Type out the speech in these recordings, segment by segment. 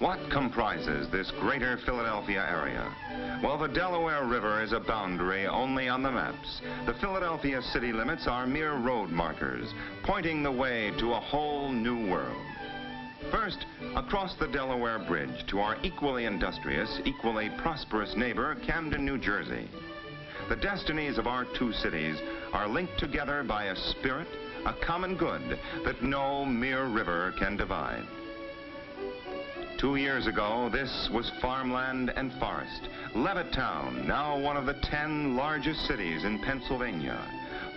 What comprises this greater Philadelphia area? Well, the Delaware River is a boundary only on the maps. The Philadelphia city limits are mere road markers, pointing the way to a whole new world. First, across the Delaware Bridge to our equally industrious, equally prosperous neighbor, Camden, New Jersey. The destinies of our two cities are linked together by a spirit, a common good that no mere river can divide. Two years ago, this was farmland and forest. Levittown, now one of the ten largest cities in Pennsylvania.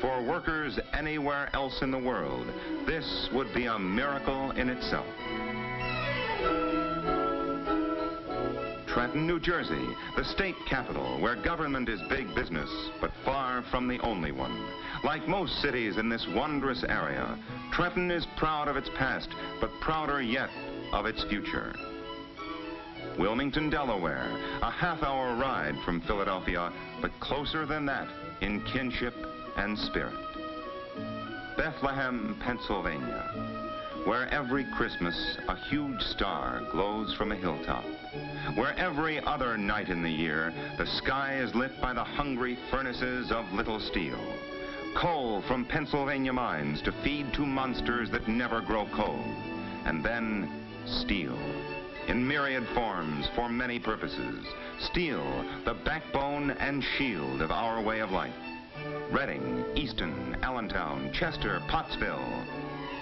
For workers anywhere else in the world, this would be a miracle in itself. Trenton, New Jersey, the state capital where government is big business, but far from the only one. Like most cities in this wondrous area, Trenton is proud of its past, but prouder yet of its future. Wilmington, Delaware, a half-hour ride from Philadelphia, but closer than that in kinship and spirit. Bethlehem, Pennsylvania, where every Christmas a huge star glows from a hilltop, where every other night in the year the sky is lit by the hungry furnaces of Little Steel. Coal from Pennsylvania mines to feed to monsters that never grow cold. And then steel in myriad forms for many purposes. Steel, the backbone and shield of our way of life. Reading, Easton, Allentown, Chester, Pottsville.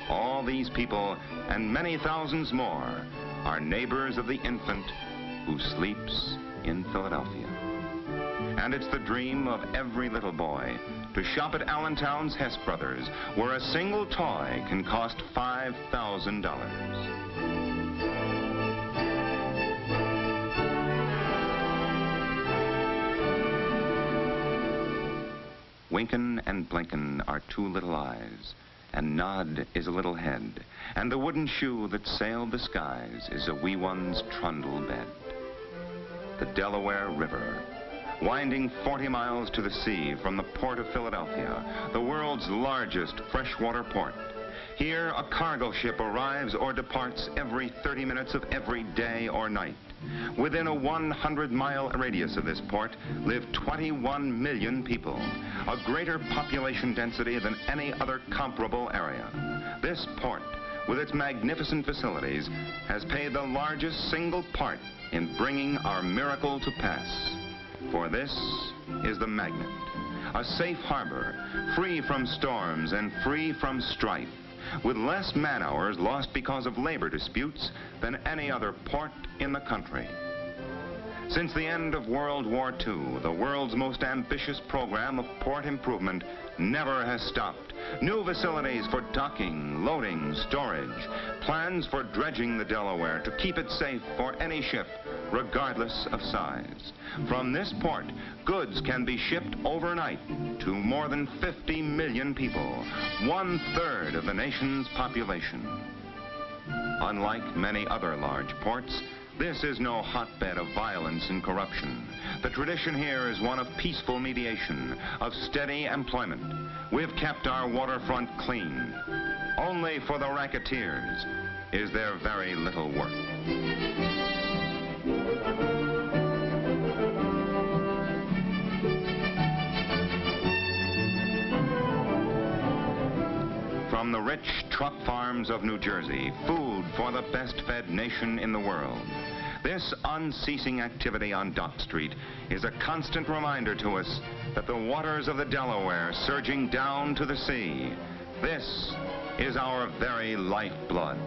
All these people and many thousands more are neighbors of the infant who sleeps in Philadelphia. And it's the dream of every little boy to shop at Allentown's Hess Brothers, where a single toy can cost $5,000. Wynken and Blynken are two little eyes, and Nod is a little head, and the wooden shoe that sailed the skies is a wee one's trundle bed. The Delaware River, winding 40 miles to the sea from the port of Philadelphia, the world's largest freshwater port. Here, a cargo ship arrives or departs every 30 minutes of every day or night. Within a 100-mile radius of this port live 21 million people, a greater population density than any other comparable area. This port, with its magnificent facilities, has played the largest single part in bringing our miracle to pass. For this is the magnet, a safe harbor, free from storms and free from strife with less man hours lost because of labor disputes than any other port in the country. Since the end of World War II, the world's most ambitious program of port improvement never has stopped. New facilities for docking, loading, storage, plans for dredging the Delaware to keep it safe for any ship, regardless of size. From this port, goods can be shipped overnight to more than 50 million people, one-third of the nation's population. Unlike many other large ports, this is no hotbed of violence and corruption. The tradition here is one of peaceful mediation, of steady employment. We've kept our waterfront clean. Only for the racketeers is there very little work. From the rich truck farms of New Jersey, food for the best-fed nation in the world. This unceasing activity on Dock Street is a constant reminder to us that the waters of the Delaware surging down to the sea, this is our very lifeblood.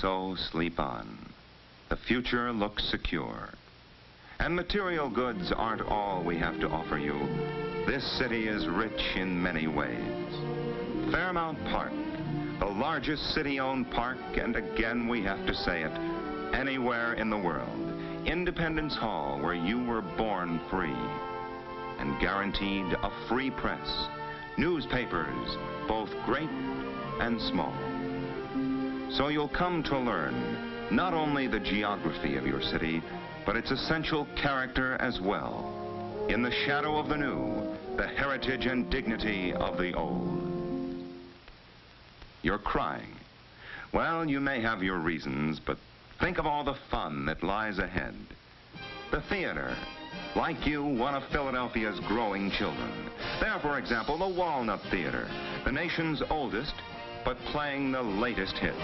So sleep on. The future looks secure. And material goods aren't all we have to offer you. This city is rich in many ways. Fairmount Park, the largest city-owned park, and again we have to say it, anywhere in the world. Independence Hall, where you were born free and guaranteed a free press. Newspapers, both great and small. So you'll come to learn not only the geography of your city, but its essential character as well. In the shadow of the new, the heritage and dignity of the old. You're crying. Well, you may have your reasons, but think of all the fun that lies ahead. The theater, like you, one of Philadelphia's growing children. There, for example, the Walnut Theater, the nation's oldest, but playing the latest hits.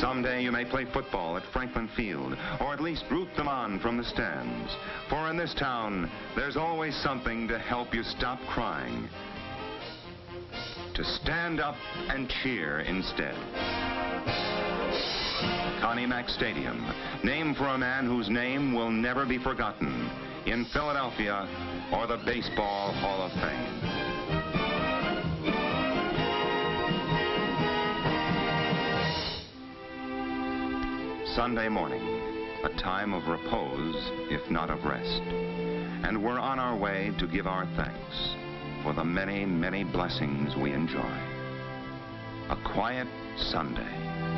Someday you may play football at Franklin Field, or at least root them on from the stands. For in this town, there's always something to help you stop crying. To stand up and cheer instead. Connie Mack Stadium, named for a man whose name will never be forgotten in Philadelphia or the Baseball Hall of Fame. Sunday morning, a time of repose, if not of rest. And we're on our way to give our thanks for the many, many blessings we enjoy. A quiet Sunday.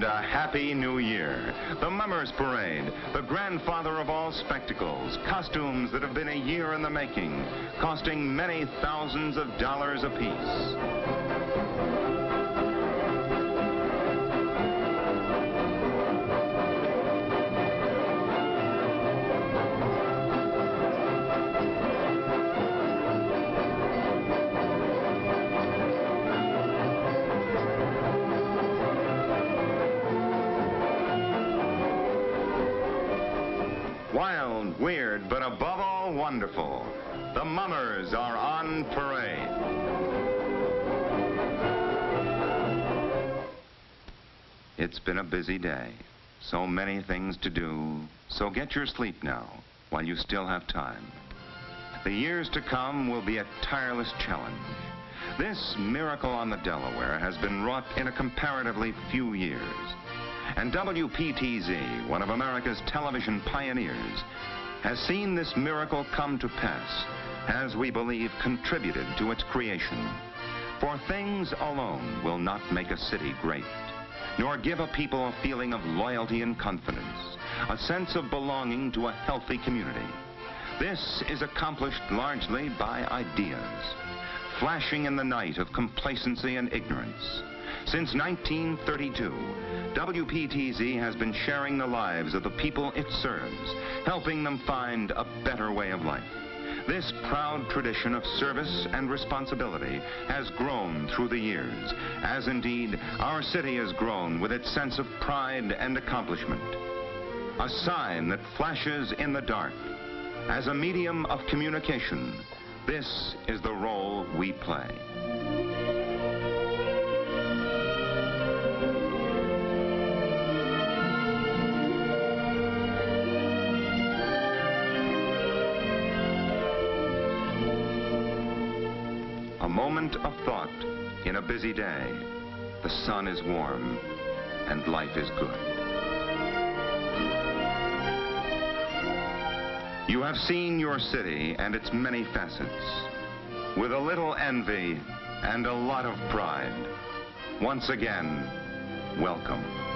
And a happy new year. The Mummers Parade, the grandfather of all spectacles, costumes that have been a year in the making, costing many thousands of dollars apiece. Wild, weird, but above all wonderful. The Mummers are on parade. It's been a busy day. So many things to do. So get your sleep now while you still have time. The years to come will be a tireless challenge. This miracle on the Delaware has been wrought in a comparatively few years. And WPTZ, one of America's television pioneers, has seen this miracle come to pass, has, we believe, contributed to its creation. For things alone will not make a city great, nor give a people a feeling of loyalty and confidence, a sense of belonging to a healthy community. This is accomplished largely by ideas, flashing in the night of complacency and ignorance. Since 1932, WPTZ has been sharing the lives of the people it serves, helping them find a better way of life. This proud tradition of service and responsibility has grown through the years, as indeed our city has grown with its sense of pride and accomplishment. A sign that flashes in the dark. As a medium of communication, this is the role we play. Moment of thought in a busy day. The sun is warm and life is good. You have seen your city and its many facets with a little envy and a lot of pride. Once again, welcome.